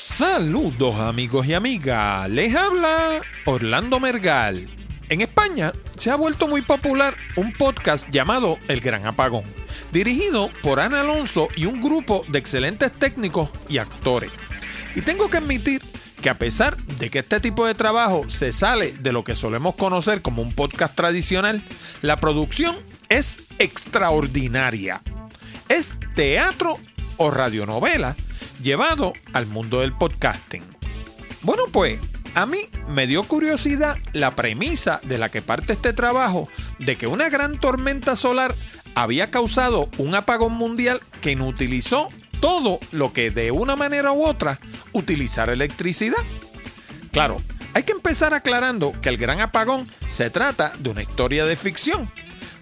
Saludos amigos y amigas, les habla Orlando Mergal. En España se ha vuelto muy popular un podcast llamado El Gran Apagón, dirigido por Ana Alonso y un grupo de excelentes técnicos y actores. Y tengo que admitir que a pesar de que este tipo de trabajo se sale de lo que solemos conocer como un podcast tradicional, la producción es extraordinaria. Es teatro o radionovela llevado al mundo del podcasting. Bueno, pues a mí me dio curiosidad la premisa de la que parte este trabajo de que una gran tormenta solar había causado un apagón mundial que inutilizó todo lo que de una manera u otra utilizar electricidad. Claro, hay que empezar aclarando que el gran apagón se trata de una historia de ficción.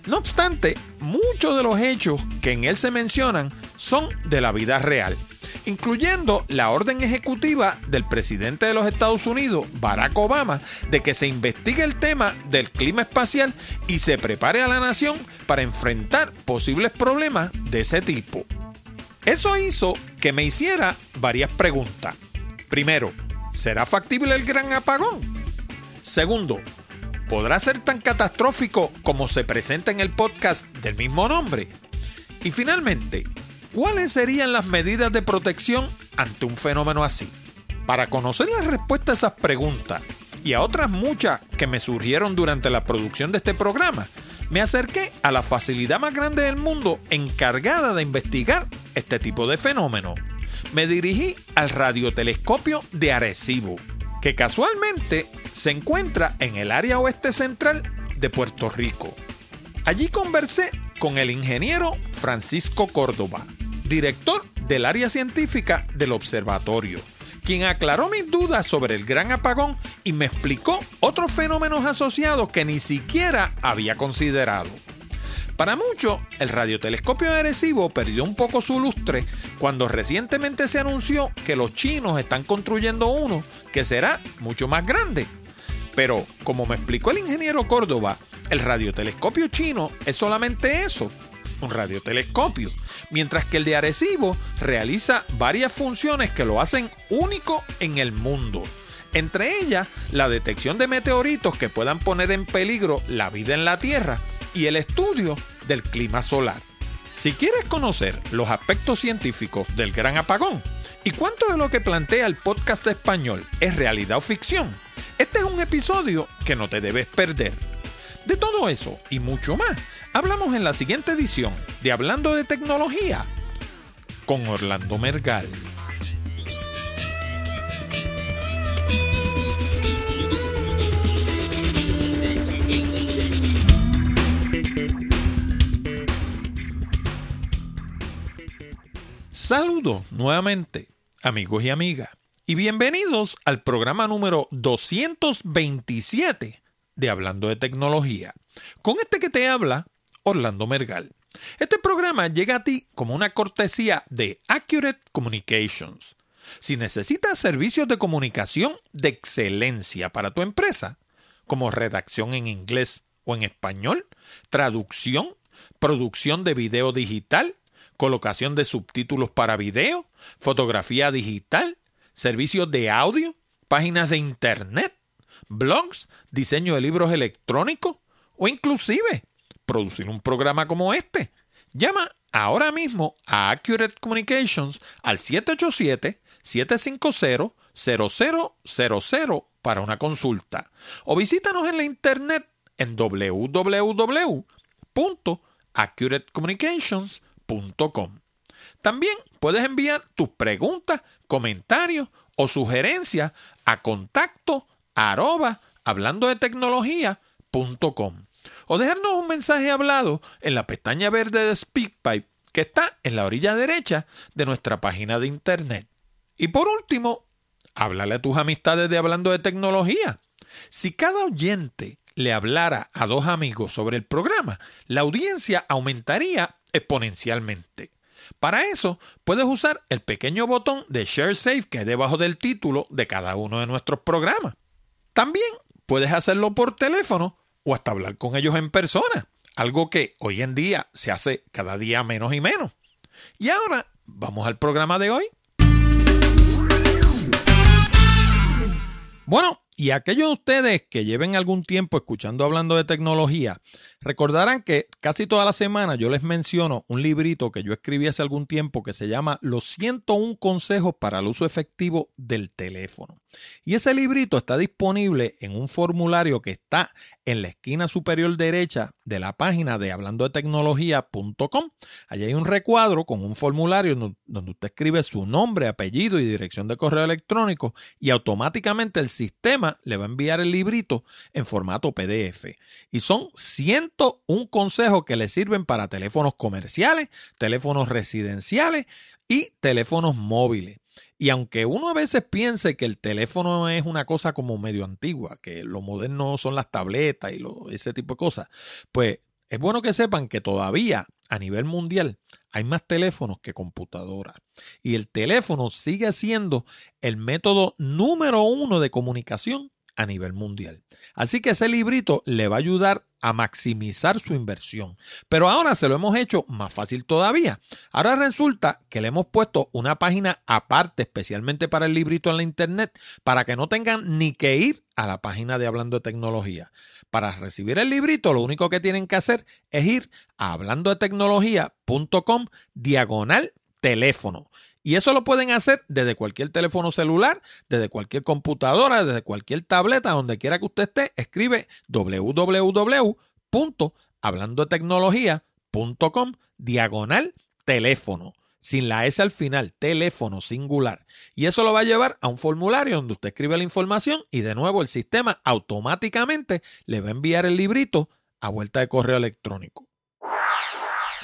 No obstante, muchos de los hechos que en él se mencionan son de la vida real incluyendo la orden ejecutiva del presidente de los Estados Unidos, Barack Obama, de que se investigue el tema del clima espacial y se prepare a la nación para enfrentar posibles problemas de ese tipo. Eso hizo que me hiciera varias preguntas. Primero, ¿será factible el gran apagón? Segundo, ¿podrá ser tan catastrófico como se presenta en el podcast del mismo nombre? Y finalmente, ¿Cuáles serían las medidas de protección ante un fenómeno así? Para conocer la respuesta a esas preguntas y a otras muchas que me surgieron durante la producción de este programa, me acerqué a la facilidad más grande del mundo encargada de investigar este tipo de fenómenos. Me dirigí al radiotelescopio de Arecibo, que casualmente se encuentra en el área oeste central de Puerto Rico. Allí conversé con el ingeniero Francisco Córdoba, director del área científica del observatorio, quien aclaró mis dudas sobre el gran apagón y me explicó otros fenómenos asociados que ni siquiera había considerado. Para muchos, el radiotelescopio de perdió un poco su lustre cuando recientemente se anunció que los chinos están construyendo uno que será mucho más grande. Pero, como me explicó el ingeniero Córdoba, el radiotelescopio chino es solamente eso, un radiotelescopio, mientras que el de Arecibo realiza varias funciones que lo hacen único en el mundo. Entre ellas, la detección de meteoritos que puedan poner en peligro la vida en la Tierra y el estudio del clima solar. Si quieres conocer los aspectos científicos del gran apagón y cuánto de lo que plantea el podcast español es realidad o ficción, este es un episodio que no te debes perder. De todo eso y mucho más Hablamos en la siguiente edición de Hablando de Tecnología con Orlando Mergal. Saludos nuevamente, amigos y amigas, y bienvenidos al programa número 227 de Hablando de Tecnología. Con este que te habla, Orlando Mergal. Este programa llega a ti como una cortesía de Accurate Communications. Si necesitas servicios de comunicación de excelencia para tu empresa, como redacción en inglés o en español, traducción, producción de video digital, colocación de subtítulos para video, fotografía digital, servicios de audio, páginas de internet, blogs, diseño de libros electrónicos o inclusive producir un programa como este. Llama ahora mismo a Accurate Communications al 787-750-0000 para una consulta o visítanos en la internet en www.accuratecommunications.com. También puedes enviar tus preguntas, comentarios o sugerencias a contacto arroba hablando de tecnología.com o dejarnos un mensaje hablado en la pestaña verde de SpeakPipe que está en la orilla derecha de nuestra página de internet. Y por último, háblale a tus amistades de Hablando de Tecnología. Si cada oyente le hablara a dos amigos sobre el programa, la audiencia aumentaría exponencialmente. Para eso, puedes usar el pequeño botón de Share Safe que hay debajo del título de cada uno de nuestros programas. También puedes hacerlo por teléfono o hasta hablar con ellos en persona, algo que hoy en día se hace cada día menos y menos. Y ahora vamos al programa de hoy. Bueno, y aquellos de ustedes que lleven algún tiempo escuchando hablando de tecnología, recordarán que casi toda la semana yo les menciono un librito que yo escribí hace algún tiempo que se llama Los 101 consejos para el uso efectivo del teléfono. Y ese librito está disponible en un formulario que está en la esquina superior derecha de la página de hablando de tecnología.com. Allí hay un recuadro con un formulario donde usted escribe su nombre, apellido y dirección de correo electrónico y automáticamente el sistema le va a enviar el librito en formato PDF. Y son 101 consejos que le sirven para teléfonos comerciales, teléfonos residenciales y teléfonos móviles. Y aunque uno a veces piense que el teléfono es una cosa como medio antigua, que lo moderno son las tabletas y ese tipo de cosas, pues es bueno que sepan que todavía a nivel mundial hay más teléfonos que computadoras. Y el teléfono sigue siendo el método número uno de comunicación a nivel mundial. Así que ese librito le va a ayudar a maximizar su inversión. Pero ahora se lo hemos hecho más fácil todavía. Ahora resulta que le hemos puesto una página aparte especialmente para el librito en la internet para que no tengan ni que ir a la página de Hablando de Tecnología. Para recibir el librito, lo único que tienen que hacer es ir a hablando de tecnología.com diagonal teléfono. Y eso lo pueden hacer desde cualquier teléfono celular, desde cualquier computadora, desde cualquier tableta, donde quiera que usted esté. Escribe www.hablandotecnología.com diagonal teléfono sin la S al final, teléfono singular. Y eso lo va a llevar a un formulario donde usted escribe la información y de nuevo el sistema automáticamente le va a enviar el librito a vuelta de correo electrónico.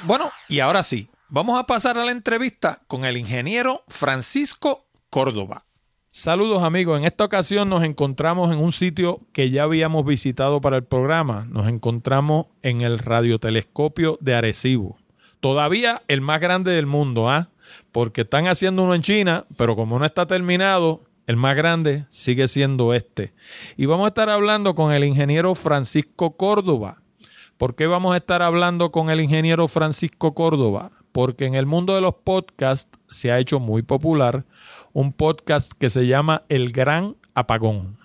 Bueno, y ahora sí, vamos a pasar a la entrevista con el ingeniero Francisco Córdoba. Saludos amigos, en esta ocasión nos encontramos en un sitio que ya habíamos visitado para el programa. Nos encontramos en el radiotelescopio de Arecibo todavía el más grande del mundo, ¿ah? Porque están haciendo uno en China, pero como no está terminado, el más grande sigue siendo este. Y vamos a estar hablando con el ingeniero Francisco Córdoba. ¿Por qué vamos a estar hablando con el ingeniero Francisco Córdoba? Porque en el mundo de los podcasts se ha hecho muy popular un podcast que se llama El Gran Apagón.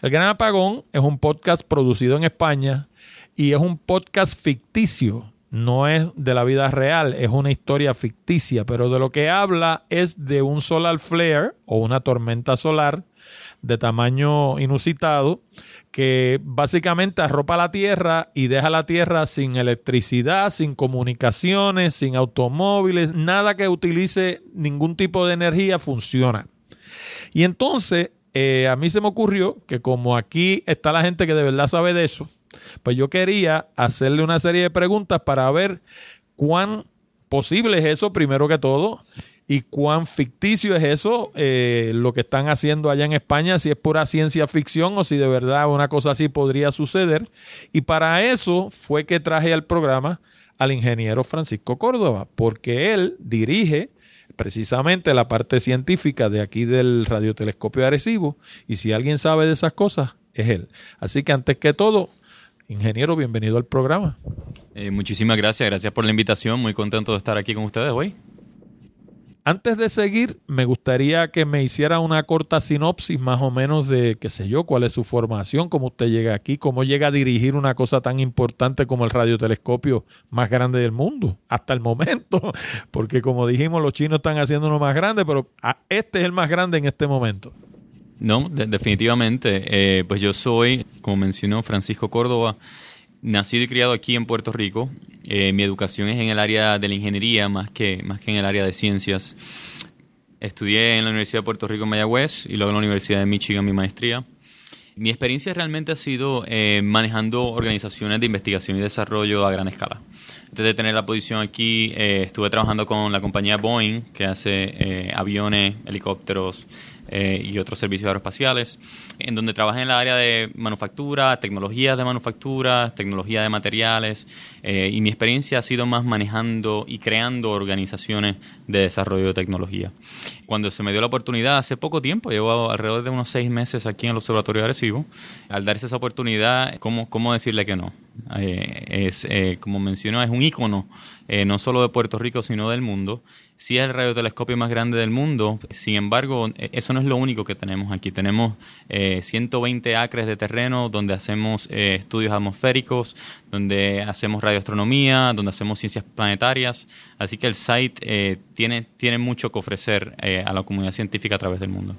El Gran Apagón es un podcast producido en España y es un podcast ficticio no es de la vida real, es una historia ficticia, pero de lo que habla es de un solar flare o una tormenta solar de tamaño inusitado que básicamente arropa la Tierra y deja la Tierra sin electricidad, sin comunicaciones, sin automóviles, nada que utilice ningún tipo de energía funciona. Y entonces eh, a mí se me ocurrió que como aquí está la gente que de verdad sabe de eso, pues yo quería hacerle una serie de preguntas para ver cuán posible es eso, primero que todo, y cuán ficticio es eso, eh, lo que están haciendo allá en España, si es pura ciencia ficción o si de verdad una cosa así podría suceder. Y para eso fue que traje al programa al ingeniero Francisco Córdoba, porque él dirige precisamente la parte científica de aquí del radiotelescopio de Arecibo, y si alguien sabe de esas cosas, es él. Así que antes que todo, Ingeniero, bienvenido al programa. Eh, muchísimas gracias, gracias por la invitación, muy contento de estar aquí con ustedes hoy. Antes de seguir, me gustaría que me hiciera una corta sinopsis más o menos de, qué sé yo, cuál es su formación, cómo usted llega aquí, cómo llega a dirigir una cosa tan importante como el radiotelescopio más grande del mundo, hasta el momento, porque como dijimos, los chinos están haciendo más grande, pero este es el más grande en este momento. No, definitivamente. Eh, pues yo soy, como mencionó Francisco Córdoba, nacido y criado aquí en Puerto Rico. Eh, mi educación es en el área de la ingeniería más que, más que en el área de ciencias. Estudié en la Universidad de Puerto Rico en Mayagüez y luego en la Universidad de Michigan mi maestría. Mi experiencia realmente ha sido eh, manejando organizaciones de investigación y desarrollo a gran escala. Antes de tener la posición aquí, estuve trabajando con la compañía Boeing, que hace aviones, helicópteros, eh, y otros servicios aeroespaciales, en donde trabajé en el área de manufactura, tecnologías de manufactura, tecnología de materiales, eh, y mi experiencia ha sido más manejando y creando organizaciones de desarrollo de tecnología. Cuando se me dio la oportunidad, hace poco tiempo, llevo alrededor de unos seis meses aquí en el Observatorio de Arecibo, al darse esa oportunidad, ¿cómo, cómo decirle que no? Es, como mencionó, es un ícono no solo de Puerto Rico, sino del mundo sí es el radiotelescopio más grande del mundo. Sin embargo, e, eso no es lo único que tenemos aquí. Tenemos 120 eh, acres de terreno donde hacemos eh, estudios atmosféricos, donde hacemos radioastronomía, donde hacemos ciencias planetarias. Así que el site eh, tiene, tiene mucho que ofrecer a la comunidad científica a través del mundo.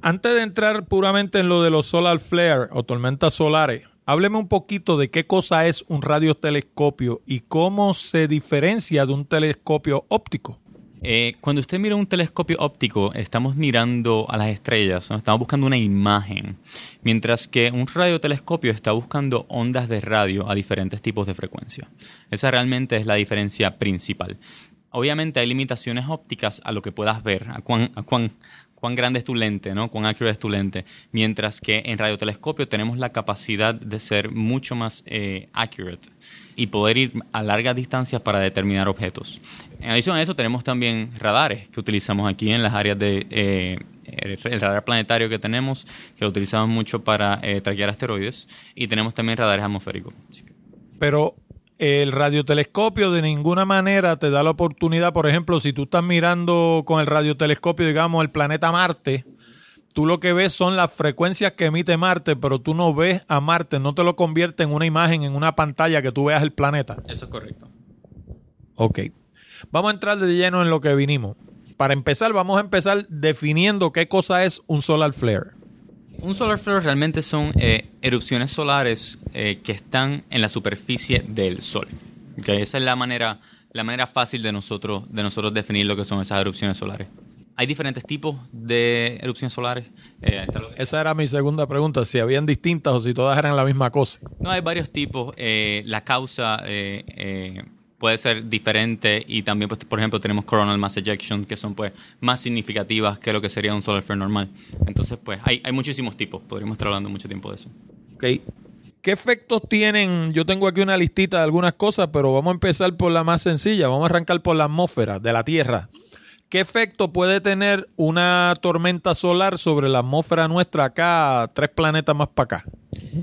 Antes de entrar puramente en lo de los solar flare o tormentas solares, Hábleme un poquito de qué cosa es un radiotelescopio y cómo se diferencia de un telescopio óptico. Eh, cuando usted mira un telescopio óptico, estamos mirando a las estrellas, estamos buscando una imagen, mientras que un radiotelescopio está buscando ondas de radio a diferentes tipos de frecuencia. Esa realmente es la diferencia principal. Obviamente hay limitaciones ópticas a lo que puedas ver, a a cuán cuán grande es tu lente, ¿no? cuán accurate es tu lente. Mientras que en radiotelescopio tenemos la capacidad de ser mucho más eh, accurate y poder ir a largas distancias para determinar objetos. En adición a eso tenemos también radares que utilizamos aquí en las áreas de... Eh, el radar planetario que tenemos, que lo utilizamos mucho para eh, traquear asteroides, y tenemos también radares atmosféricos. Pero el radiotelescopio de ninguna manera te da la oportunidad, por ejemplo, si tú estás mirando con el radiotelescopio, digamos, el planeta Marte, tú lo que ves son las frecuencias que emite Marte, pero tú no ves a Marte, no te lo convierte en una imagen, en una pantalla que tú veas el planeta. Eso es correcto. Ok. Vamos a entrar de lleno en lo que vinimos. Para empezar, vamos a empezar definiendo qué cosa es un solar flare. Un solar flare realmente son eh, erupciones solares eh, que están en la superficie del Sol. Esa es la manera, la manera fácil de nosotros, de nosotros definir lo que son esas erupciones solares. Hay diferentes tipos de erupciones solares. Eh, Esa era mi segunda pregunta, si habían distintas o si todas eran la misma cosa. No, hay varios tipos. la causa puede ser diferente y también, pues, por ejemplo, tenemos coronal mass ejection que son pues más significativas que lo que sería un solar flare normal. Entonces, pues hay, hay muchísimos tipos, podríamos estar hablando mucho tiempo de eso. Ok. ¿Qué efectos tienen? Yo tengo aquí una listita de algunas cosas, pero vamos a empezar por la más sencilla. Vamos a arrancar por la atmósfera de la Tierra. ¿Qué efecto puede tener una tormenta solar sobre la atmósfera nuestra acá, tres planetas más para acá?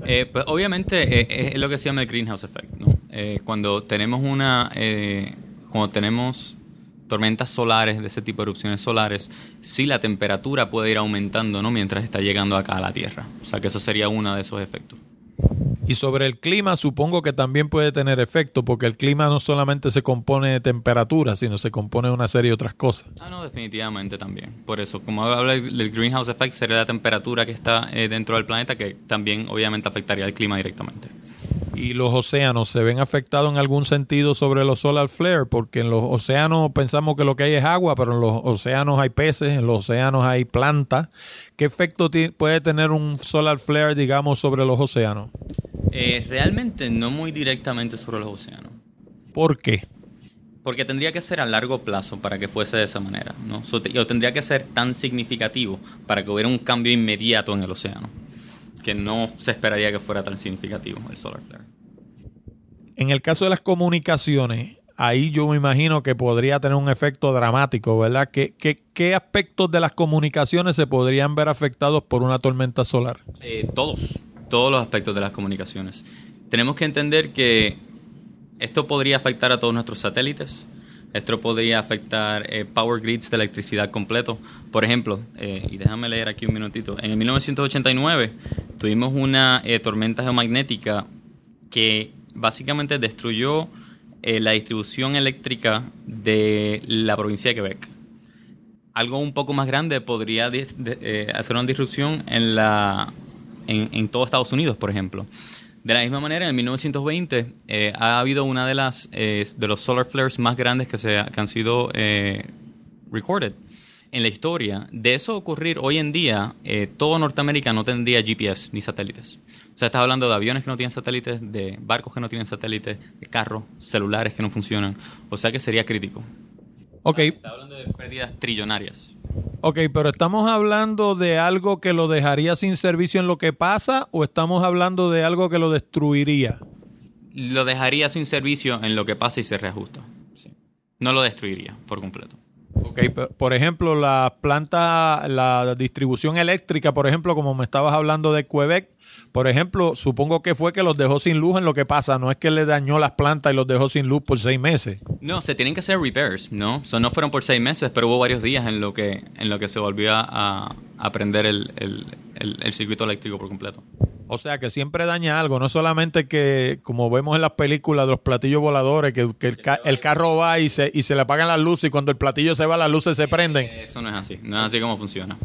Eh, pues obviamente eh, es lo que se llama el greenhouse effect. Eh, cuando tenemos una, cuando tenemos tormentas solares de ese tipo de erupciones solares, sí la temperatura puede ir aumentando, ¿no? Mientras está llegando acá a la Tierra. O sea que eso sería uno de esos efectos. Y sobre el clima, supongo que también puede tener efecto, porque el clima no solamente se compone de temperatura, sino se compone de una serie de otras cosas. Ah, no, definitivamente también. Por eso, como habla del greenhouse effect, sería la temperatura que está eh, dentro del planeta, que también obviamente afectaría el clima directamente y los océanos se ven afectados en algún sentido sobre los solar flare, porque en los océanos pensamos que lo que hay es agua, pero en los océanos hay peces, en los océanos hay plantas. ¿Qué efecto puede tener un solar flare, digamos, sobre los océanos? Eh, realmente no muy directamente sobre los océanos. ¿Por qué? Porque tendría que ser a largo plazo para que fuese de esa manera, ¿no? O tendría que ser tan significativo para que hubiera un cambio inmediato en el océano que no se esperaría que fuera tan significativo el solar flare. En el caso de las comunicaciones, ahí yo me imagino que podría tener un efecto dramático, ¿verdad? ¿Qué, qué, aspectos de las comunicaciones se podrían ver afectados por una tormenta solar? Eh, todos, todos los aspectos de las comunicaciones. Tenemos que entender que esto podría afectar a todos nuestros satélites, esto podría afectar eh, power grids de electricidad completo. Por ejemplo, eh, y déjame leer aquí un minutito, en el 1989 tuvimos una eh, tormenta geomagnética que básicamente destruyó la distribución eléctrica de la provincia de Quebec. Algo un poco más grande podría hacer una disrupción en, la, en, en todo Estados Unidos, por ejemplo. De la misma manera, en 1920 eh, ha habido una de las eh, de los solar flares más grandes que, se, han sido eh, recorded en la historia. De eso ocurrir hoy en día, todo Norteamérica no tendría GPS ni satélites. O sea, estás hablando de aviones que no tienen satélites, de barcos que no tienen satélites, de carros, celulares que no funcionan. O sea que sería crítico. Ok. Está hablando de pérdidas trillonarias. Ok, pero ¿estamos hablando de algo que lo dejaría sin servicio en lo que pasa o estamos hablando de algo que lo destruiría? Lo dejaría sin servicio en lo que pasa y se reajusta. No lo destruiría por completo. Ok, por ejemplo, la planta, la distribución eléctrica, por ejemplo, como me estabas hablando de Quebec, Por ejemplo, supongo que fue que los dejó sin luz en lo que pasa, no es que le dañó las plantas y los dejó sin luz por seis meses. No, se tienen que hacer repairs, ¿no? So, no fueron por seis meses, pero hubo varios días en lo que, en lo que se volvió a, a prender el, el, el circuito eléctrico por completo. O sea, que siempre daña algo, no solamente que, como vemos en las películas de los platillos voladores, que, el, el, carro va y se, y se le apagan las luces y cuando el platillo se va las luces se prenden. Eso no es así, no es así como funciona.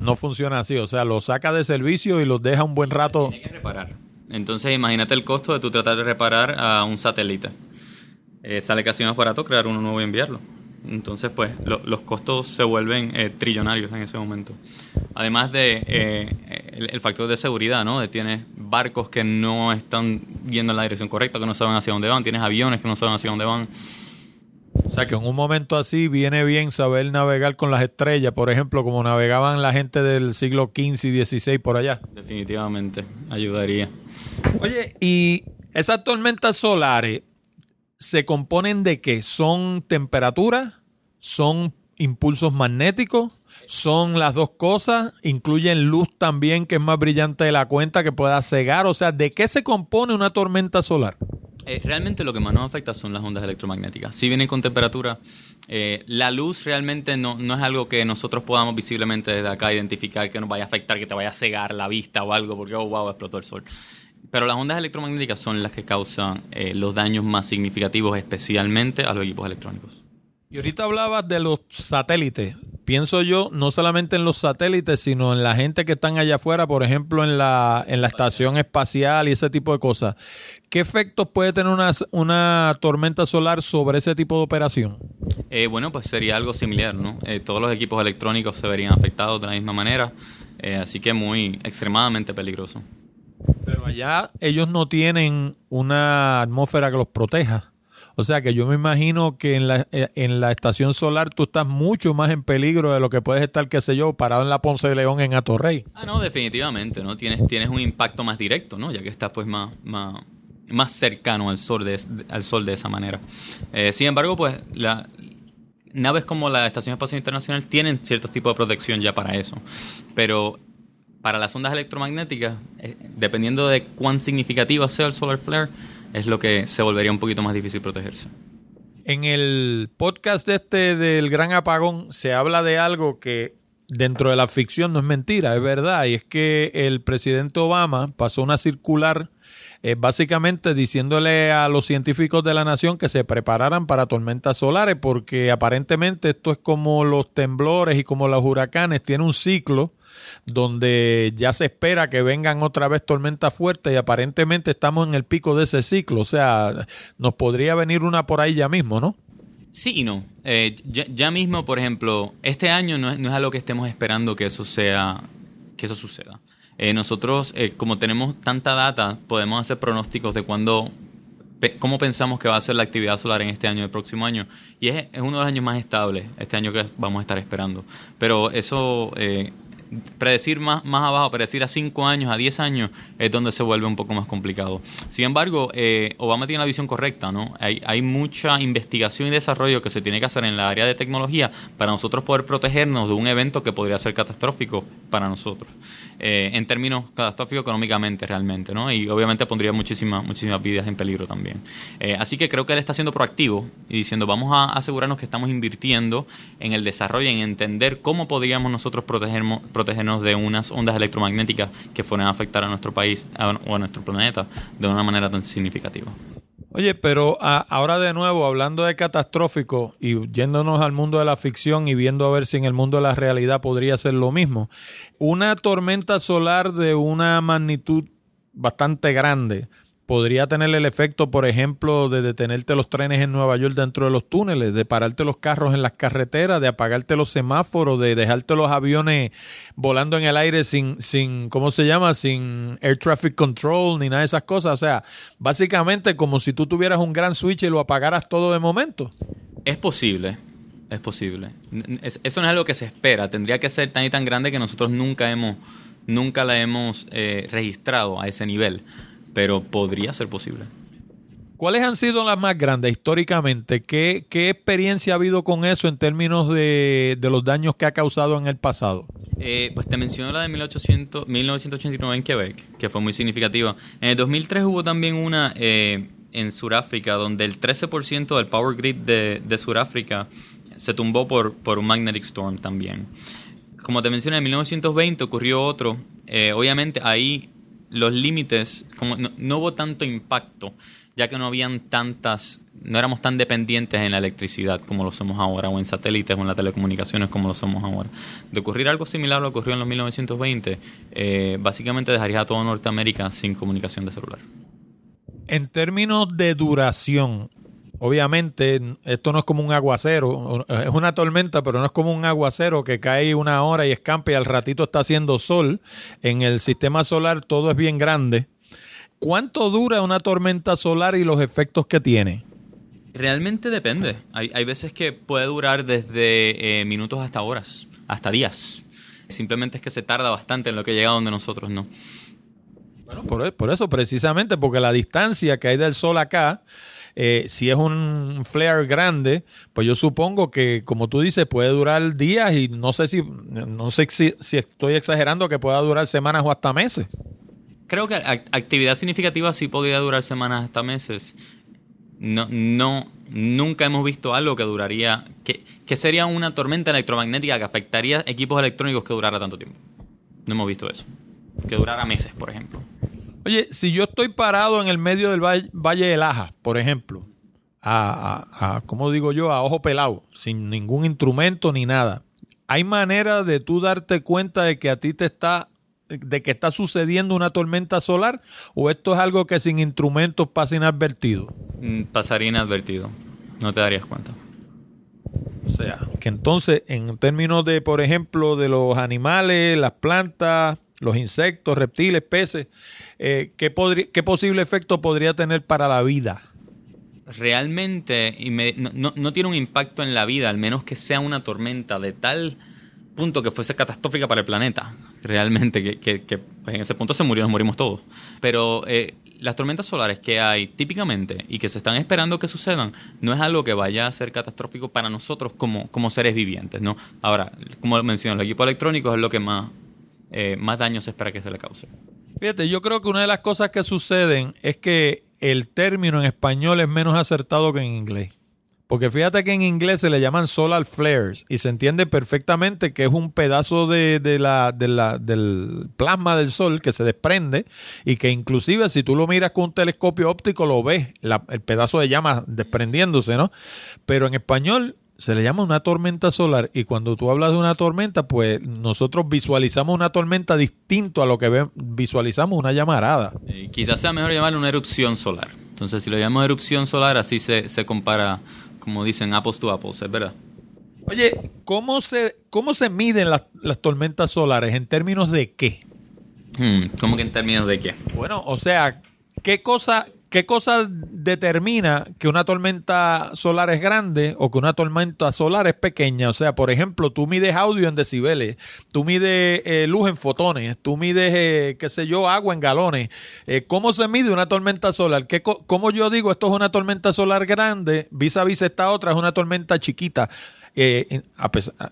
No, funciona así, o sea, lo saca de servicio y los deja un buen rato. Tiene que reparar. Entonces imagínate el costo de tú tratar de reparar a un satélite. Eh, sale casi más barato crear uno nuevo y enviarlo. Entonces, pues, los costos se vuelven eh, trillonarios en ese momento. Además de eh, el, factor de seguridad, ¿no? De tienes barcos que no están yendo en la dirección correcta, que no saben hacia dónde van, tienes aviones que no saben hacia dónde van. O sea que en un momento así viene bien saber navegar con las estrellas, por ejemplo, como navegaban la gente del siglo XV y XVI por allá. Definitivamente, ayudaría. Oye, y esas tormentas solares se componen de qué? ¿Son temperatura? ¿Son impulsos magnéticos? son las dos cosas, incluyen luz también que es más brillante de la cuenta que pueda cegar, o sea, ¿de qué se compone una tormenta solar? Eh, realmente lo que más nos afecta son las ondas electromagnéticas. Si vienen con temperatura, eh, la luz realmente no, no, es algo que nosotros podamos visiblemente desde acá identificar que nos vaya a afectar, que te vaya a cegar la vista o algo, porque, oh, wow, explotó el sol. Pero las ondas electromagnéticas son las que causan eh, los daños más significativos, especialmente a los equipos electrónicos. Y ahorita hablabas de los satélites. Pienso yo no solamente en los satélites, sino en la gente que están allá afuera, por ejemplo, en la, en la estación espacial y ese tipo de cosas. ¿Qué efectos puede tener una, una tormenta solar sobre ese tipo de operación? Eh, bueno, pues sería algo similar, ¿no? Eh, todos los equipos electrónicos se verían afectados de la misma manera, eh, así que muy extremadamente peligroso. Pero allá ellos no tienen una atmósfera que los proteja. O sea que yo me imagino que en la, eh, en la estación solar tú estás mucho más en peligro de lo que puedes estar, qué sé yo, parado en la Ponce de León en Atorrey. Ah, no, definitivamente, ¿no? Tienes, tienes un impacto más directo, ¿no? Ya que estás pues más, más, más cercano al sol de, al sol de esa manera. Eh, sin embargo, pues la, naves como la Estación Espacial Internacional tienen ciertos tipos de protección ya para eso. Pero para las ondas electromagnéticas, eh, dependiendo de cuán significativa sea el solar flare, es lo que se volvería un poquito más difícil protegerse. En el podcast este del Gran Apagón se habla de algo que dentro de la ficción no es mentira, es verdad, y es que el presidente Obama pasó una circular eh, básicamente diciéndole a los científicos de la nación que se prepararan para tormentas solares, porque aparentemente esto es como los temblores y como los huracanes, tiene un ciclo donde ya se espera que vengan otra vez tormentas fuertes y aparentemente estamos en el pico de ese ciclo. O sea, nos podría venir una por ahí ya mismo, ¿no? Sí y no. Eh, ya, mismo, por ejemplo, este año no es, no es que estemos esperando que eso sea, que eso suceda. Eh, nosotros, eh, como tenemos tanta data, podemos hacer pronósticos de cuándo, cómo pensamos que va a ser la actividad solar en este año, el próximo año. Y es, es uno de los años más estables, este año que vamos a estar esperando. Pero eso predecir más, más abajo, predecir a 5 años, a 10 años, es donde se vuelve un poco más complicado. Sin embargo, eh, Obama tiene la visión correcta, ¿no? Hay, hay mucha investigación y desarrollo que se tiene que hacer en la área de tecnología para nosotros poder protegernos de un evento que podría ser catastrófico para nosotros. Eh, en términos catastróficos económicamente realmente, ¿no? Y obviamente pondría muchísimas, muchísimas vidas en peligro también. Eh, así que creo que él está siendo proactivo y diciendo, vamos a asegurarnos que estamos invirtiendo en el desarrollo, en entender cómo podríamos nosotros protegernos, protegernos de unas ondas electromagnéticas que a afectar a nuestro país o a nuestro planeta de una manera tan significativa. Oye, pero ahora de nuevo, hablando de catastrófico y yéndonos al mundo de la ficción y viendo a ver si en el mundo de la realidad podría ser lo mismo, una tormenta solar de una magnitud bastante grande podría tener el efecto, por ejemplo, de detenerte los trenes en Nueva York dentro de los túneles, de pararte los carros en las carreteras, de apagarte los semáforos, de dejarte los aviones volando en el aire sin, sin, ¿cómo se llama? Sin air traffic control ni nada de esas cosas. O sea, básicamente como si tú tuvieras un gran switch y lo apagaras todo de momento. Es posible, es posible. Eso no es algo que se espera. Tendría que ser tan y tan grande que nosotros nunca hemos, nunca la hemos eh, registrado a ese nivel pero podría ser posible. ¿Cuáles han sido las más grandes históricamente? ¿Qué, qué experiencia ha habido con eso en términos de, de los daños que ha causado en el pasado? Eh, pues te menciono la de 1800, 1989 en Quebec, que fue muy significativa. En el 2003 hubo también una eh, en Sudáfrica, donde el 13% del power grid de, de Sudáfrica se tumbó por, por un magnetic storm también. Como te mencioné, en 1920 ocurrió otro. Eh, obviamente ahí los límites, como no, hubo tanto impacto ya que no habían tantas, no éramos tan dependientes en la electricidad como lo somos ahora, o en satélites o en las telecomunicaciones como lo somos ahora. De ocurrir algo similar a lo que ocurrió en los 1920, eh, básicamente dejaría a toda Norteamérica sin comunicación de celular. En términos de duración, obviamente esto no es como un aguacero, es una tormenta, pero no es como un aguacero que cae una hora y escampa y al ratito está haciendo sol. En el sistema solar todo es bien grande ¿Cuánto dura una tormenta solar y los efectos que tiene? Realmente depende. Hay, hay veces que puede durar desde eh, minutos hasta horas, hasta días. Simplemente es que se tarda bastante en lo que llega donde nosotros no. Bueno, por, por eso, precisamente, porque la distancia que hay del Sol acá, eh, si es un flare grande, pues yo supongo que, como tú dices, puede durar días y no sé si, no sé si, si estoy exagerando que pueda durar semanas o hasta meses creo que actividad significativa sí podría durar semanas hasta meses. No, no, nunca hemos visto algo que duraría, que, que sería una tormenta electromagnética que afectaría equipos electrónicos que durara tanto tiempo. No hemos visto eso. Que durara meses, por ejemplo. Oye, si yo estoy parado en el medio del Valle, de Laja, por ejemplo, a, a, a, como digo yo, a ojo pelado, sin ningún instrumento ni nada, ¿hay manera de tú darte cuenta de que a ti te está de que está sucediendo una tormenta solar o esto es algo que sin instrumentos pasa inadvertido? Mm, pasaría inadvertido, no te darías cuenta. O sea, que entonces en términos de, por ejemplo, de los animales, las plantas, los insectos, reptiles, peces, eh, ¿qué, ¿qué, posible efecto podría tener para la vida? Realmente no, tiene un impacto en la vida, al menos que sea una tormenta de tal punto que fuese catastrófica para el planeta, realmente, que, que, pues en ese punto se murió, nos morimos todos. Pero eh, las tormentas solares que hay típicamente y que se están esperando que sucedan, no es algo que vaya a ser catastrófico para nosotros como, como seres vivientes, ¿no? Ahora, como mencioné, el equipo electrónico es lo que más, eh, más daño se espera que se le cause. Fíjate, yo creo que una de las cosas que suceden es que el término en español es menos acertado que en inglés. Porque fíjate que en inglés se le llaman solar flares y se entiende perfectamente que es un pedazo de, de la, de la, del plasma del sol que se desprende y que inclusive si tú lo miras con un telescopio óptico lo ves, el pedazo de llama desprendiéndose, ¿no? Pero en español se le llama una tormenta solar y cuando tú hablas de una tormenta, pues nosotros visualizamos una tormenta distinto a lo que visualizamos una llamarada. quizás sea mejor llamarlo una erupción solar. Entonces, si lo llamamos erupción solar, así se, se compara como dicen, apples to apples, es verdad. Oye, ¿cómo se, cómo se miden las, las tormentas solares? ¿En términos de qué? Hmm, ¿Cómo que en términos de qué? Bueno, o sea, ¿qué cosa, ¿qué cosa determina que una tormenta solar es grande o que una tormenta solar es pequeña? O sea, por ejemplo, tú mides audio en decibeles, tú mides eh, luz en fotones, tú mides, eh, qué sé yo, agua en galones. Eh, ¿Cómo se mide una tormenta solar? ¿Qué, ¿Cómo yo digo esto es una tormenta solar grande? Vis a vis esta otra es una tormenta chiquita. Eh,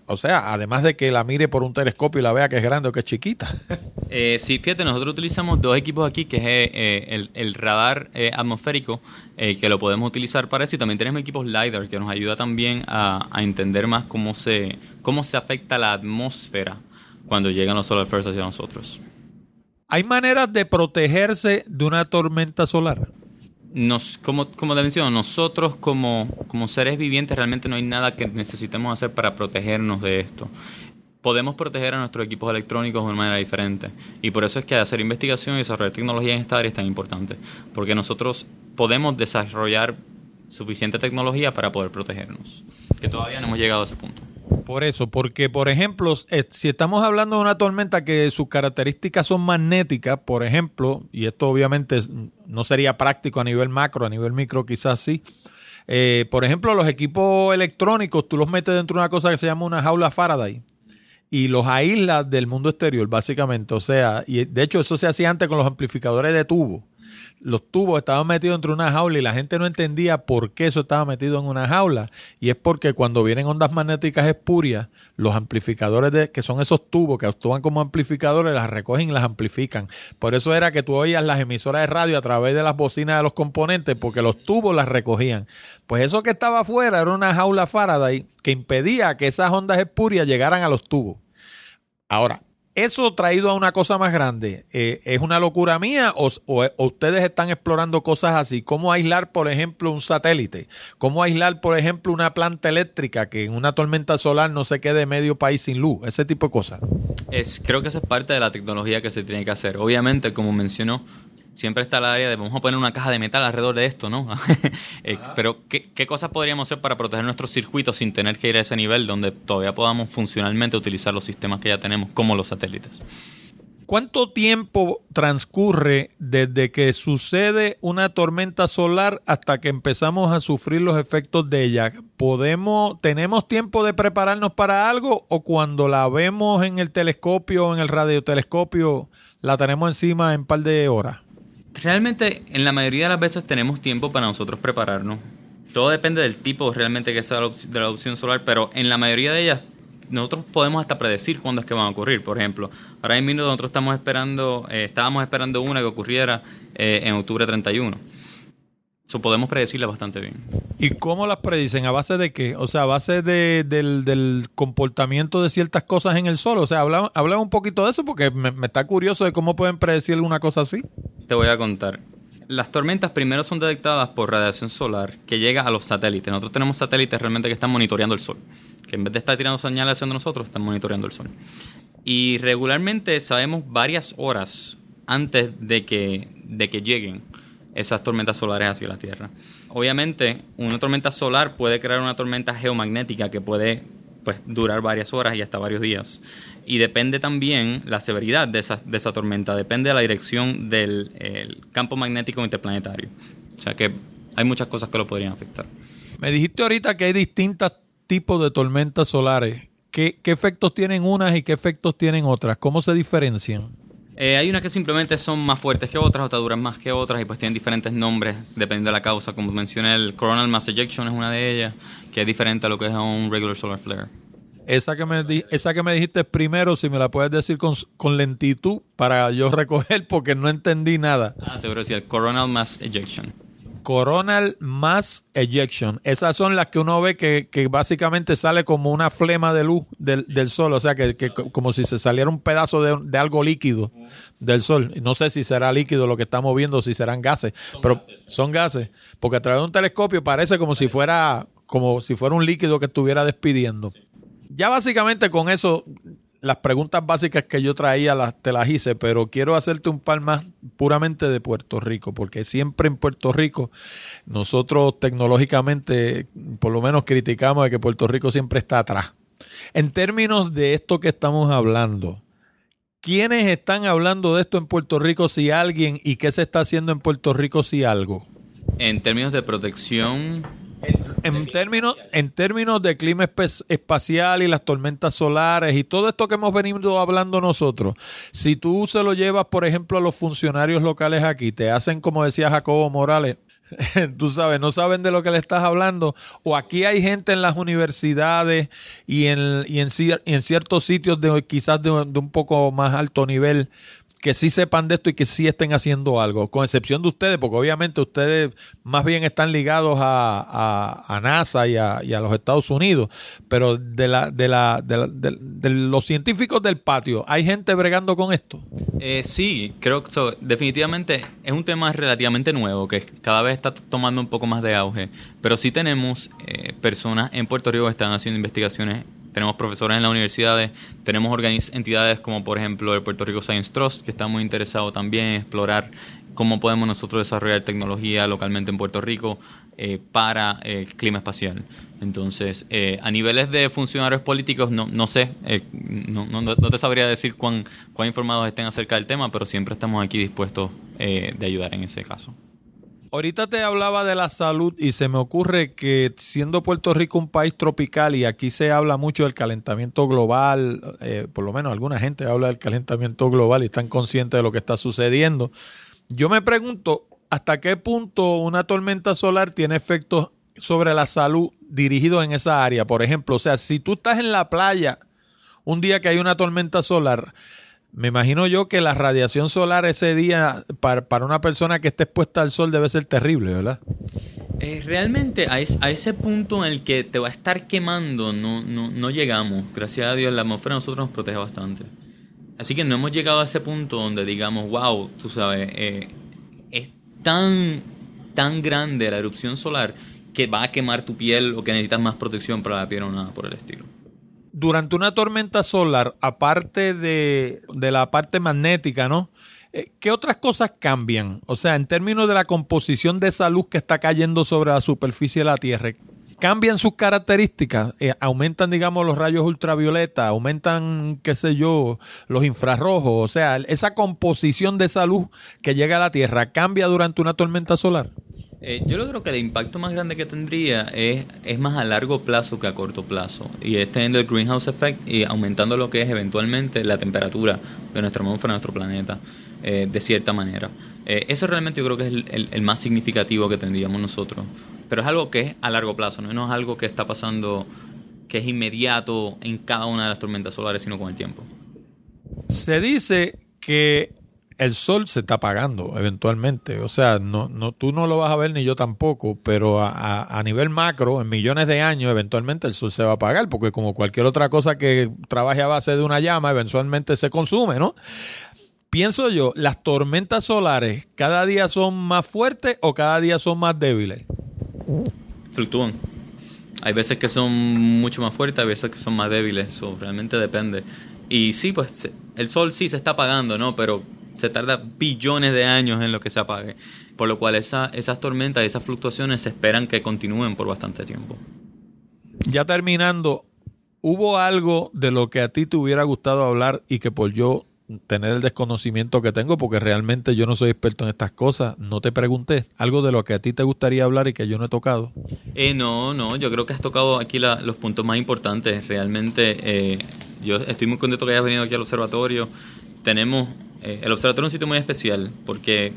o sea, además de que la mire por un telescopio y la vea que es grande o que es chiquita. Eh, sí, fíjate, nosotros utilizamos dos equipos aquí, que es eh, el, radar atmosférico, que lo podemos utilizar para eso, y también tenemos equipos LiDAR, que nos ayuda también a, entender más cómo se, cómo se afecta la atmósfera cuando llegan los solar flares hacia nosotros. ¿Hay maneras de protegerse de una tormenta solar? Nos, como, como te menciono, nosotros como, como seres vivientes realmente no hay nada que necesitemos hacer para protegernos de esto. Podemos proteger a nuestros equipos electrónicos de una manera diferente. Y por eso es que hacer investigación y desarrollar tecnología en esta área es tan importante. Porque nosotros podemos desarrollar suficiente tecnología para poder protegernos. Que todavía no hemos llegado a ese punto. Por eso, porque por ejemplo, eh, si estamos hablando de una tormenta que sus características son magnéticas, por ejemplo, y esto obviamente no sería práctico a nivel macro, a nivel micro quizás sí. Eh, por ejemplo, los equipos electrónicos, tú los metes dentro de una cosa que se llama una jaula Faraday y los aíslas del mundo exterior, básicamente. O sea, y de hecho eso se hacía antes con los amplificadores de tubo los tubos estaban metidos entre una jaula y la gente no entendía por qué eso estaba metido en una jaula. Y es porque cuando vienen ondas magnéticas espurias, los amplificadores de, que son esos tubos que actúan como amplificadores, las recogen y las amplifican. Por eso era que tú oías las emisoras de radio a través de las bocinas de los componentes, porque los tubos las recogían. Pues eso que estaba afuera era una jaula Faraday que impedía que esas ondas espurias llegaran a los tubos. Ahora, eso traído a una cosa más grande, eh, ¿es una locura mía o, ustedes están explorando cosas así? ¿Cómo aislar, por ejemplo, un satélite? ¿Cómo aislar, por ejemplo, una planta eléctrica que en una tormenta solar no se quede medio país sin luz? Ese tipo de cosas. Es, creo que esa es parte de la tecnología que se tiene que hacer. Obviamente, como mencionó, siempre está el área de vamos a poner una caja de metal alrededor de esto, ¿no? Eh, pero ¿qué, ¿qué, cosas podríamos hacer para proteger nuestros circuitos sin tener que ir a ese nivel donde todavía podamos funcionalmente utilizar los sistemas que ya tenemos, como los satélites? ¿Cuánto tiempo transcurre desde que sucede una tormenta solar hasta que empezamos a sufrir los efectos de ella? ¿Podemos, tenemos tiempo de prepararnos para algo o cuando la vemos en el telescopio o en el radiotelescopio la tenemos encima en un par de horas? Realmente, en la mayoría de las veces tenemos tiempo para nosotros prepararnos. Todo depende del tipo realmente que sea de la opción solar, pero en la mayoría de ellas nosotros podemos hasta predecir cuándo es que van a ocurrir. Por ejemplo, ahora mismo nosotros estamos esperando, eh, estábamos esperando una que ocurriera eh, en octubre 31. Eso podemos predecirla bastante bien. ¿Y cómo las predicen? ¿A base de qué? O sea, a base de, del, comportamiento de ciertas cosas en el sol. O sea, habla, un poquito de eso porque me, me está curioso de cómo pueden predecir una cosa así. Te voy a contar. Las tormentas primero son detectadas por radiación solar que llega a los satélites. Nosotros tenemos satélites realmente que están monitoreando el sol. Que en vez de estar tirando señales hacia nosotros, están monitoreando el sol. Y regularmente sabemos varias horas antes de que, de que lleguen esas tormentas solares hacia la Tierra. Obviamente, una tormenta solar puede crear una tormenta geomagnética que puede pues, durar varias horas y hasta varios días. Y depende también la severidad de esa, de esa tormenta, depende de la dirección del campo magnético interplanetario. O sea que hay muchas cosas que lo podrían afectar. Me dijiste ahorita que hay distintos tipos de tormentas solares. ¿Qué, ¿Qué efectos tienen unas y qué efectos tienen otras? ¿Cómo se diferencian? Eh, hay unas que simplemente son más fuertes que otras, otras duran más que otras y pues tienen diferentes nombres dependiendo de la causa. Como mencioné, el Coronal Mass Ejection es una de ellas, que es diferente a lo que es un regular solar flare. Esa que me, esa que me dijiste primero, si me la puedes decir con, con lentitud para yo recoger porque no entendí nada. Ah, seguro sí, el Coronal Mass Ejection. Coronal Mass Ejection. Esas son las que uno ve que, básicamente sale como una flema de luz del, sol, o sea, que, como si se saliera un pedazo de, algo líquido del sol. No sé si será líquido lo que estamos viendo, si serán gases, pero son gases, porque a través de un telescopio parece como si fuera como si fuera un líquido que estuviera despidiendo. Ya básicamente con eso las preguntas básicas que yo traía las, te las hice, pero quiero hacerte un par más puramente de Puerto Rico, porque siempre en Puerto Rico nosotros tecnológicamente por lo menos criticamos de que Puerto Rico siempre está atrás. En términos de esto que estamos hablando, ¿quiénes están hablando de esto en Puerto Rico si alguien y qué se está haciendo en Puerto Rico si algo? En términos de protección en, términos, en términos de clima espacial y las tormentas solares y todo esto que hemos venido hablando nosotros, si tú se lo llevas, por ejemplo, a los funcionarios locales aquí, te hacen, como decía Jacobo Morales, tú sabes, no saben de lo que le estás hablando, o aquí hay gente en las universidades y en, y en, en ciertos sitios de quizás de, de un poco más alto nivel que sí sepan de esto y que sí estén haciendo algo, con excepción de ustedes, porque obviamente ustedes más bien están ligados a, NASA y a, los Estados Unidos, pero de, la, de, la, de, los científicos del patio, ¿hay gente bregando con esto? Eh, sí, creo que definitivamente es un tema relativamente nuevo, que cada vez está tomando un poco más de auge, pero sí tenemos eh, personas en Puerto Rico que están haciendo investigaciones tenemos profesores en las universidades, tenemos entidades como por ejemplo el Puerto Rico Science Trust, que está muy interesado también en explorar cómo podemos nosotros desarrollar tecnología localmente en Puerto Rico eh, para el clima espacial. Entonces, eh, a niveles de funcionarios políticos, no, no sé, eh, no, no, te sabría decir cuán, cuán informados estén acerca del tema, pero siempre estamos aquí dispuestos de ayudar en ese caso. Ahorita te hablaba de la salud y se me ocurre que siendo Puerto Rico un país tropical y aquí se habla mucho del calentamiento global, eh, por lo menos alguna gente habla del calentamiento global y están conscientes de lo que está sucediendo. yo me pregunto hasta qué punto una tormenta solar tiene efectos sobre la salud dirigidos en esa área. Por ejemplo, o sea, si tú estás en la playa un día que hay una tormenta solar, me imagino yo que la radiación solar ese día para, para una persona que esté expuesta al sol debe ser terrible, ¿verdad? Eh, realmente a, ese punto en el que te va a estar quemando no, no, no llegamos. Gracias a Dios la atmósfera a nosotros nos protege bastante. Así que no hemos llegado a ese punto donde digamos, wow, tú sabes, eh, es tan, tan grande la erupción solar que va a quemar tu piel o que necesitas más protección para la piel o nada por el estilo. Durante una tormenta solar, aparte de, de la parte magnética, ¿no? Eh, ¿Qué otras cosas cambian? O sea, en términos de la composición de esa luz que está cayendo sobre la superficie de la Tierra, ¿cambian sus características? Eh, ¿Aumentan, digamos, los rayos ultravioleta? ¿Aumentan, qué sé yo, los infrarrojos? O sea, esa composición de esa luz que llega a la Tierra, ¿cambia durante una tormenta solar? Eh, yo creo que el impacto más grande que tendría es, es más a largo plazo que a corto plazo. Y es teniendo el greenhouse effect y aumentando lo que es eventualmente la temperatura de nuestra atmósfera, de nuestro planeta. Eh, de cierta manera. Eh, eso realmente yo creo que es el, más significativo que tendríamos nosotros. Pero es algo que es a largo plazo, ¿no? no es algo que está pasando, que es inmediato en cada una de las tormentas solares, sino con el tiempo. Se dice que el sol se está apagando eventualmente. O sea, no, no, tú no lo vas a ver ni yo tampoco, pero a, a, nivel macro, en millones de años, eventualmente el sol se va a apagar, porque como cualquier otra cosa que trabaje a base de una llama, eventualmente se consume, ¿no? pienso yo, las tormentas solares cada día son más fuertes o cada día son más débiles? Fluctúan. Hay veces que son mucho más fuertes, hay veces que son más débiles, eso realmente depende. Y sí, pues el sol sí se está apagando, ¿no? Pero se tarda billones de años en lo que se apague. Por lo cual esa, esas tormentas, esas fluctuaciones se esperan que continúen por bastante tiempo. Ya terminando, ¿hubo algo de lo que a ti te hubiera gustado hablar y que por yo tener el desconocimiento que tengo, porque realmente yo no soy experto en estas cosas. No te pregunté algo de lo que a ti te gustaría hablar y que yo no he tocado. Eh, no, no, yo creo que has tocado aquí la, los puntos más importantes. Realmente, eh, yo estoy muy contento que hayas venido aquí al observatorio. Tenemos, eh, el observatorio es un sitio muy especial, porque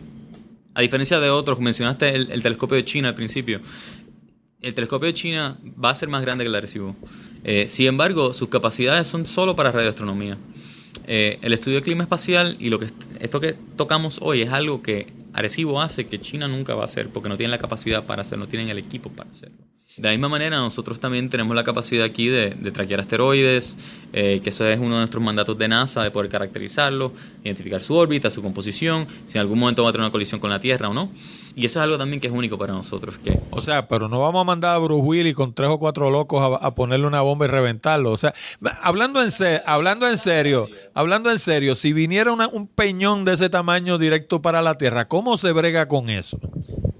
a diferencia de otros, mencionaste el, el, telescopio de China al principio. El telescopio de China va a ser más grande que el Arecibo. Eh, sin embargo, sus capacidades son solo para radioastronomía. Eh, el estudio de clima espacial y lo que esto que tocamos hoy es algo que Arecibo hace que China nunca va a hacer porque no tienen la capacidad para hacerlo, no tienen el equipo para hacerlo. De la misma manera, nosotros también tenemos la capacidad aquí de, de traquear asteroides, eh, que eso es uno de nuestros mandatos de NASA, de poder caracterizarlo, identificar su órbita, su composición, si en algún momento va a tener una colisión con la Tierra o no. Y eso es algo también que es único para nosotros. O sea, pero no vamos a mandar a Bruce Willis con tres o cuatro locos a, ponerle una bomba y reventarlo. O sea, hablando en, hablando en serio, hablando en serio, si viniera una, un peñón de ese tamaño directo para la Tierra, ¿cómo se brega con eso?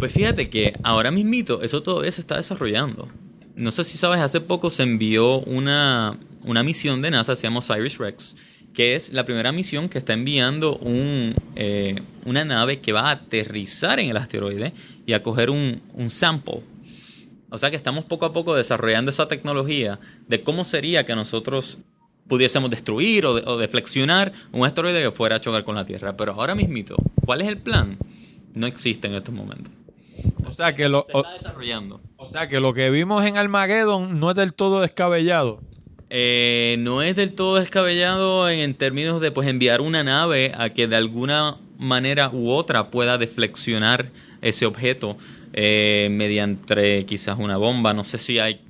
Pues fíjate que ahora mismito eso todavía se está desarrollando. No sé si sabes, hace poco se envió una, una misión de NASA, se llama Osiris Rex, que es la primera misión que está enviando un, eh, una nave que va a aterrizar en el asteroide y a coger un, un sample. O sea que estamos poco a poco desarrollando esa tecnología de cómo sería que nosotros pudiésemos destruir o, de, o deflexionar un asteroide que fuera a chocar con la Tierra. Pero ahora mismito, ¿cuál es el plan? No existe en estos momentos. O sea que lo, Se está desarrollando. O sea que lo que vimos en Armageddon no es del todo descabellado. Eh, no es del todo descabellado en, en, términos de pues enviar una nave a que de alguna manera u otra pueda deflexionar ese objeto eh, mediante quizás una bomba. No sé si hay,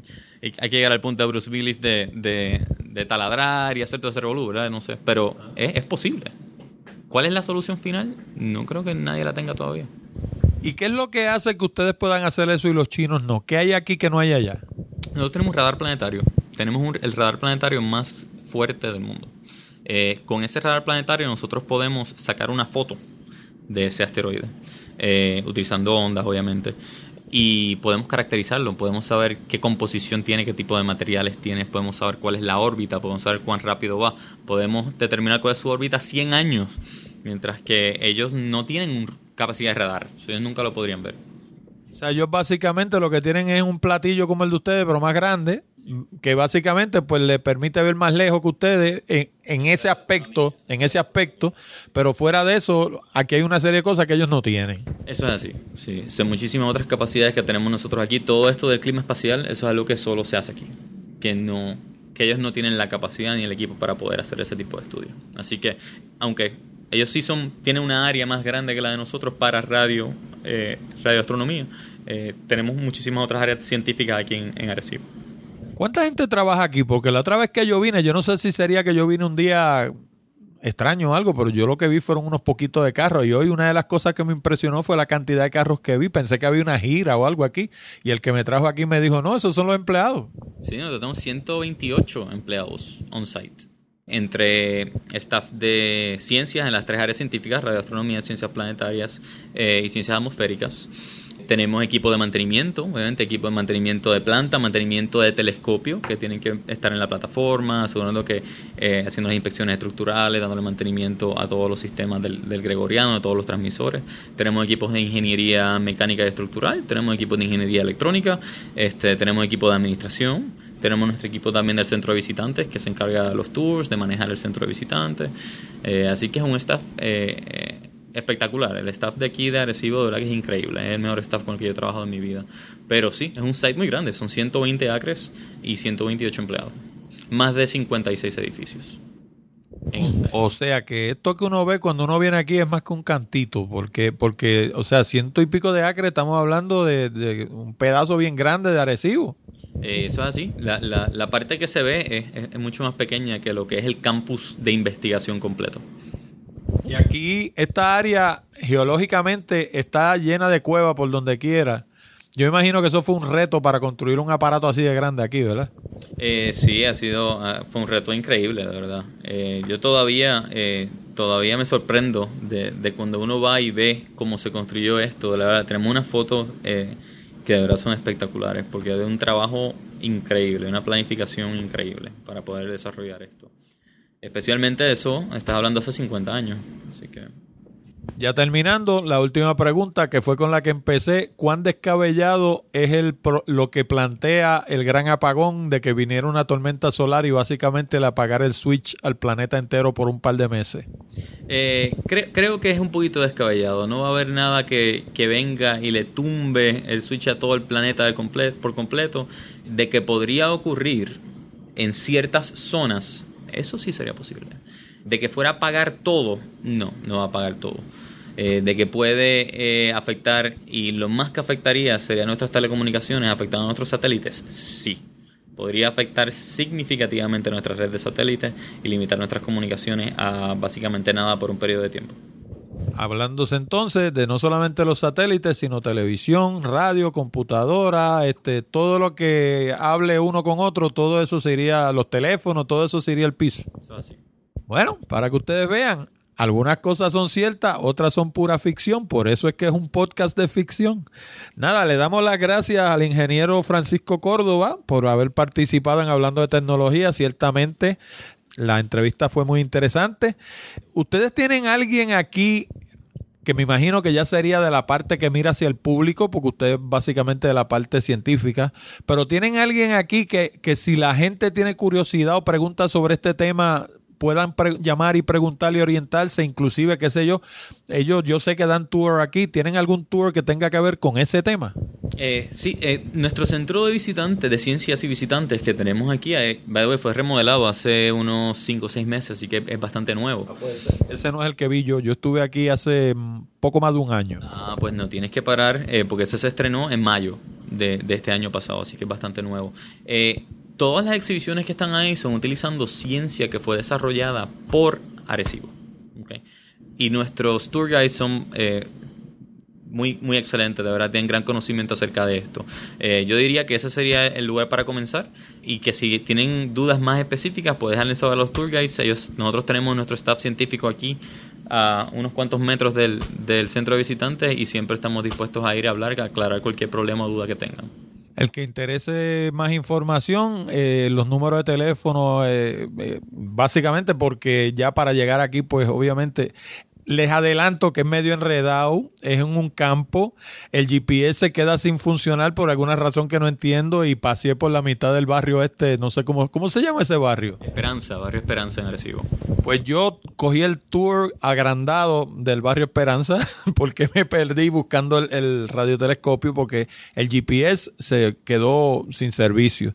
hay que llegar al punto de Bruce Willis de, de, de taladrar y hacer todo ese revolú, ¿verdad? No sé, pero es, es posible. ¿Cuál es la solución final? No creo que nadie la tenga todavía. ¿Y qué es lo que hace que ustedes puedan hacer eso y los chinos no? ¿Qué hay aquí que no hay allá? Nosotros tenemos un radar planetario. Tenemos un, el radar planetario más fuerte del mundo. Eh, con ese radar planetario nosotros podemos sacar una foto de ese asteroide, eh, utilizando ondas obviamente, y podemos caracterizarlo, podemos saber qué composición tiene, qué tipo de materiales tiene, podemos saber cuál es la órbita, podemos saber cuán rápido va, podemos determinar cuál es su órbita 100 años, mientras que ellos no tienen capacidad de radar, ellos nunca lo podrían ver. O sea, ellos básicamente lo que tienen es un platillo como el de ustedes, pero más grande, que básicamente pues le permite ver más lejos que ustedes en, en, ese aspecto, en ese aspecto, pero fuera de eso, aquí hay una serie de cosas que ellos no tienen. Eso es así, sí. Son muchísimas otras capacidades que tenemos nosotros aquí. Todo esto del clima espacial, eso es algo que solo se hace aquí. Que no, que ellos no tienen la capacidad ni el equipo para poder hacer ese tipo de estudios. Así que, aunque ellos sí son, tienen una área más grande que la de nosotros para radio, eh, radioastronomía, eh, tenemos muchísimas otras áreas científicas aquí en, en Arecibo. ¿Cuánta gente trabaja aquí? Porque la otra vez que yo vine, yo no sé si sería que yo vine un día extraño o algo, pero yo lo que vi fueron unos poquitos de carros. Y hoy una de las cosas que me impresionó fue la cantidad de carros que vi. Pensé que había una gira o algo aquí. Y el que me trajo aquí me dijo, no, esos son los empleados. Sí, nosotros tenemos 128 empleados on-site. Entre staff de ciencias en las tres áreas científicas, radioastronomía, ciencias planetarias eh, y ciencias atmosféricas tenemos equipo de mantenimiento, obviamente equipo de mantenimiento de planta, mantenimiento de telescopio, que tienen que estar en la plataforma, asegurando que eh, haciendo las inspecciones estructurales, dándole mantenimiento a todos los sistemas del, gregoriano, a todos los transmisores. Tenemos equipos de ingeniería mecánica y estructural, tenemos equipos de ingeniería electrónica, este, tenemos equipo de administración. Tenemos nuestro equipo también del centro de visitantes que se encarga de los tours, de manejar el centro de visitantes. Eh, así que es un staff eh, espectacular. El staff de aquí de Arecibo, de verdad que es increíble. Es el mejor staff con el que yo he trabajado en mi vida. Pero sí, es un site muy grande. Son 120 acres y 128 empleados. Más de 56 edificios. O sea que esto que uno ve cuando uno viene aquí es más que un cantito, porque, porque o sea, ciento y pico de acres, estamos hablando de, un pedazo bien grande de Arecibo. Eh, eso es así. La, la, la, parte que se ve es, es mucho más pequeña que lo que es el campus de investigación completo. Y aquí esta área geológicamente está llena de cuevas por donde quiera. Yo imagino que eso fue un reto para construir un aparato así de grande aquí, ¿verdad? Eh, sí, ha sido ah, fue un reto increíble, de verdad. Eh, yo todavía eh, todavía me sorprendo de, cuando uno va y ve cómo se construyó esto. La verdad, tenemos unas fotos que de verdad son espectaculares porque es de un trabajo increíble, una planificación increíble para poder desarrollar esto. Especialmente eso, estás hablando hace 50 años. Así que. Ya terminando, la última pregunta que fue con la que empecé, ¿cuán descabellado es el lo que plantea el gran apagón de que viniera una tormenta solar y básicamente le apagar el switch al planeta entero por un par de meses? Eh, creo que es un poquito descabellado, no va a haber nada que, que venga y le tumbe el switch a todo el planeta por completo, de que podría ocurrir en ciertas zonas eso sí sería posible. De que fuera a pagar todo, no, no va a pagar todo. Eh, de que puede eh, afectar, y lo más que afectaría sería nuestras telecomunicaciones, afectando a nuestros satélites, sí. Podría afectar significativamente nuestra red de satélites y limitar nuestras comunicaciones a básicamente nada por un periodo de tiempo. Hablándose entonces de no solamente los satélites, sino televisión, radio, computadora, este, todo lo que hable uno con otro, todo eso sería, los teléfonos, todo eso sería el piso. Bueno, para que ustedes vean, algunas cosas son ciertas, otras son pura ficción, por eso es que es un podcast de ficción. Nada, le damos las gracias al ingeniero Francisco Córdoba por haber participado en Hablando de Tecnología. Ciertamente la entrevista fue muy interesante. ¿Ustedes tienen alguien aquí que me imagino que ya sería de la parte que mira hacia el público, porque usted es básicamente de la parte científica, pero tienen alguien aquí que, que si la gente tiene curiosidad o pregunta sobre este tema, puedan llamar y preguntarle y orientarse, inclusive, qué sé yo, ellos yo sé que dan tour aquí, ¿tienen algún tour que tenga que ver con ese tema? Eh, sí, eh, nuestro centro de visitantes, de ciencias y visitantes que tenemos aquí, eh, fue remodelado hace unos 5 o 6 meses, así que es bastante nuevo. Ah, ese no es el que vi yo, yo estuve aquí hace mm, poco más de un año. Ah, pues no, tienes que parar, eh, porque ese se estrenó en mayo de, de, este año pasado, así que es bastante nuevo. Eh, todas las exhibiciones que están ahí son utilizando ciencia que fue desarrollada por Arecibo. Y nuestros tour guides son eh, muy, muy excelentes, de verdad, tienen gran conocimiento acerca de esto. Eh, yo diría que ese sería el lugar para comenzar y que si tienen dudas más específicas, pueden dejarles saber a los tour guides. Ellos, nosotros tenemos nuestro staff científico aquí a unos cuantos metros del, del centro de visitantes y siempre estamos dispuestos a ir a hablar, a aclarar cualquier problema o duda que tengan. El que interese más información, eh, los números de teléfono, eh, eh, básicamente porque ya para llegar aquí, pues obviamente Les adelanto que es medio enredado, es en un campo, el GPS se queda sin funcionar por alguna razón que no entiendo y pasé por la mitad del barrio este, no sé cómo, ¿cómo se llama ese barrio? Esperanza, barrio Esperanza en Arecibo. Pues yo cogí el tour agrandado del barrio Esperanza porque me perdí buscando el, el radiotelescopio porque el GPS se quedó sin servicio.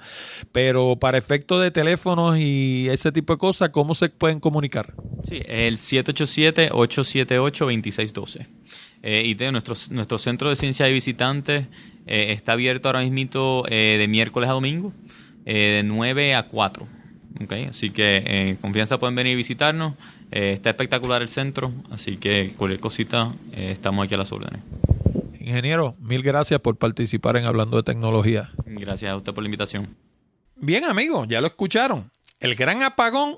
Pero para efectos de teléfonos y ese tipo de cosas, ¿cómo se pueden comunicar? Sí, el 787-878-2612. Eh, y de nuestro, nuestro centro de ciencia de visitantes eh, está abierto ahora mismo eh, de miércoles a domingo, eh, de 9 a 4. Okay, así que en confianza pueden venir y visitarnos. Eh, está espectacular el centro, así que cualquier cosita eh, estamos aquí a las órdenes. Ingeniero, mil gracias por participar en Hablando de Tecnología. Gracias a usted por la invitación. Bien amigos, ya lo escucharon. El gran apagón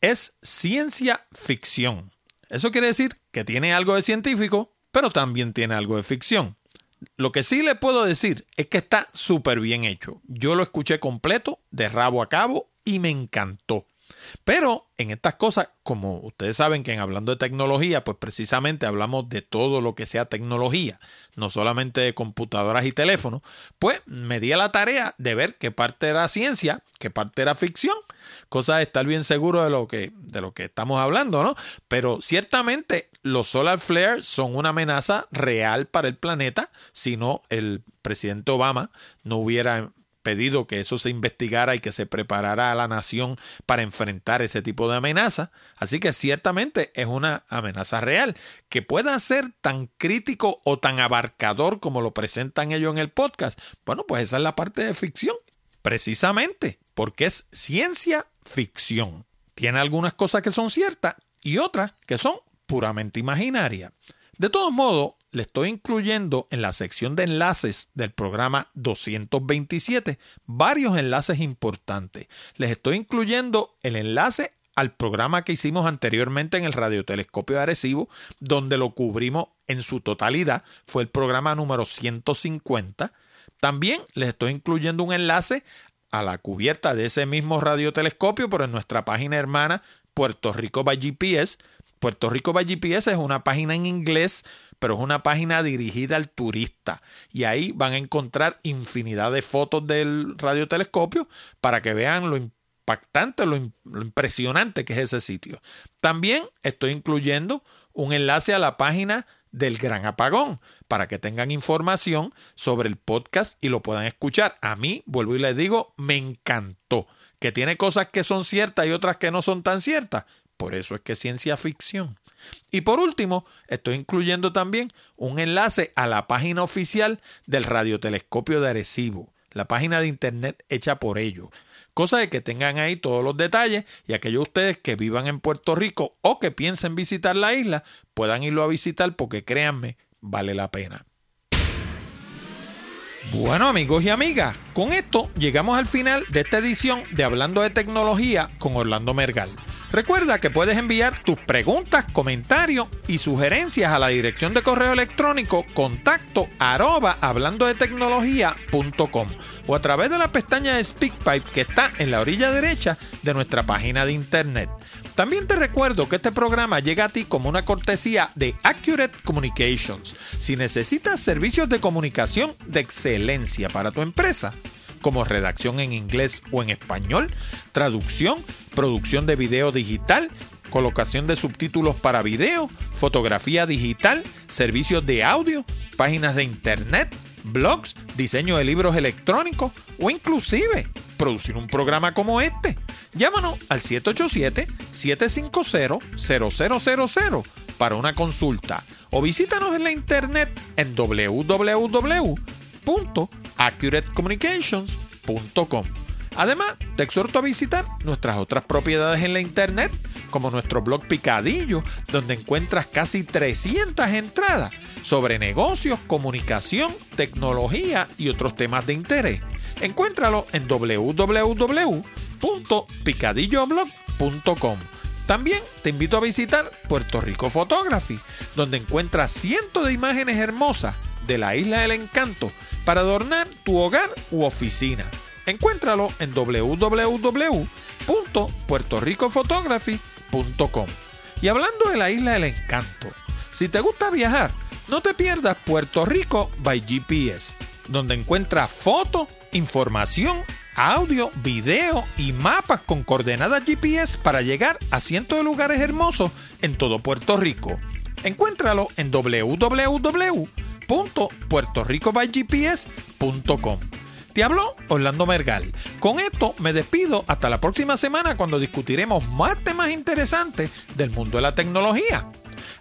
es ciencia ficción. Eso quiere decir que tiene algo de científico, pero también tiene algo de ficción. Lo que sí le puedo decir es que está súper bien hecho. Yo lo escuché completo, de rabo a cabo, y me encantó. Pero en estas cosas, como ustedes saben que en hablando de tecnología, pues precisamente hablamos de todo lo que sea tecnología, no solamente de computadoras y teléfonos, pues me di a la tarea de ver qué parte era ciencia, qué parte era ficción, cosa de estar bien seguro de lo que, de lo que estamos hablando, ¿no? Pero ciertamente los solar flares son una amenaza real para el planeta, si no el presidente Obama no hubiera pedido que eso se investigara y que se preparara a la nación para enfrentar ese tipo de amenaza. Así que ciertamente es una amenaza real. Que pueda ser tan crítico o tan abarcador como lo presentan ellos en el podcast. Bueno, pues esa es la parte de ficción. Precisamente porque es ciencia ficción. Tiene algunas cosas que son ciertas y otras que son puramente imaginarias. De todos modos, le estoy incluyendo en la sección de enlaces del programa 227 varios enlaces importantes. Les estoy incluyendo el enlace al programa que hicimos anteriormente en el radiotelescopio de Arecibo, donde lo cubrimos en su totalidad. Fue el programa número 150. También les estoy incluyendo un enlace a la cubierta de ese mismo radiotelescopio, pero en nuestra página hermana Puerto Rico by GPS. Puerto Rico by GPS es una página en inglés pero es una página dirigida al turista y ahí van a encontrar infinidad de fotos del radiotelescopio para que vean lo impactante, lo, impresionante que es ese sitio. También estoy incluyendo un enlace a la página del Gran Apagón para que tengan información sobre el podcast y lo puedan escuchar. A mí, vuelvo y les digo, me encantó. Que tiene cosas que son ciertas y otras que no son tan ciertas. Por eso es que es ciencia ficción. Y por último, estoy incluyendo también un enlace a la página oficial del radiotelescopio de Arecibo, la página de internet hecha por ellos. Cosa de que tengan ahí todos los detalles y aquellos de ustedes que vivan en Puerto Rico o que piensen visitar la isla puedan irlo a visitar porque créanme, vale la pena. Bueno amigos y amigas, con esto llegamos al final de esta edición de Hablando de Tecnología con Orlando Mergal. Recuerda que puedes enviar tus preguntas, comentarios y sugerencias a la dirección de correo electrónico contacto arroba hablando de tecnología.com o a través de la pestaña de SpeakPipe que está en la orilla derecha de nuestra página de internet. También te recuerdo que este programa llega a ti como una cortesía de Accurate Communications. Si necesitas servicios de comunicación de excelencia para tu empresa, como redacción en inglés o en español, traducción, producción de video digital, colocación de subtítulos para video, fotografía digital, servicios de audio, páginas de internet, blogs, diseño de libros electrónicos o inclusive producir un programa como este. Llámanos al 787-750-0000 para una consulta o visítanos en la internet en www.accuratecommunications.com. Además, te exhorto a visitar nuestras otras propiedades en la internet, como nuestro blog Picadillo, donde encuentras casi 300 entradas sobre negocios, comunicación, tecnología y otros temas de interés. Encuéntralo en www.picadilloblog.com. También te invito a visitar Puerto Rico Photography, donde encuentras cientos de imágenes hermosas de la isla del encanto para adornar tu hogar u oficina. Encuéntralo en www.puertoricophotography.com. Y hablando de la isla del encanto, si te gusta viajar, no te pierdas Puerto Rico by GPS, donde encuentras fotos, información, audio, video y mapas con coordenadas GPS para llegar a cientos de lugares hermosos en todo Puerto Rico. Encuéntralo en www.puertoricobygps.com. Te habló Orlando Mergal. Con esto me despido hasta la próxima semana cuando discutiremos más temas interesantes del mundo de la tecnología.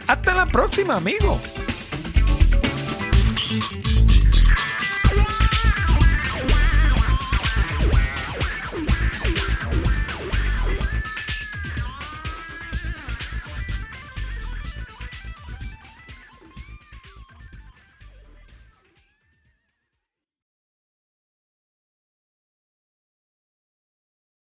Hasta la próxima, amigos.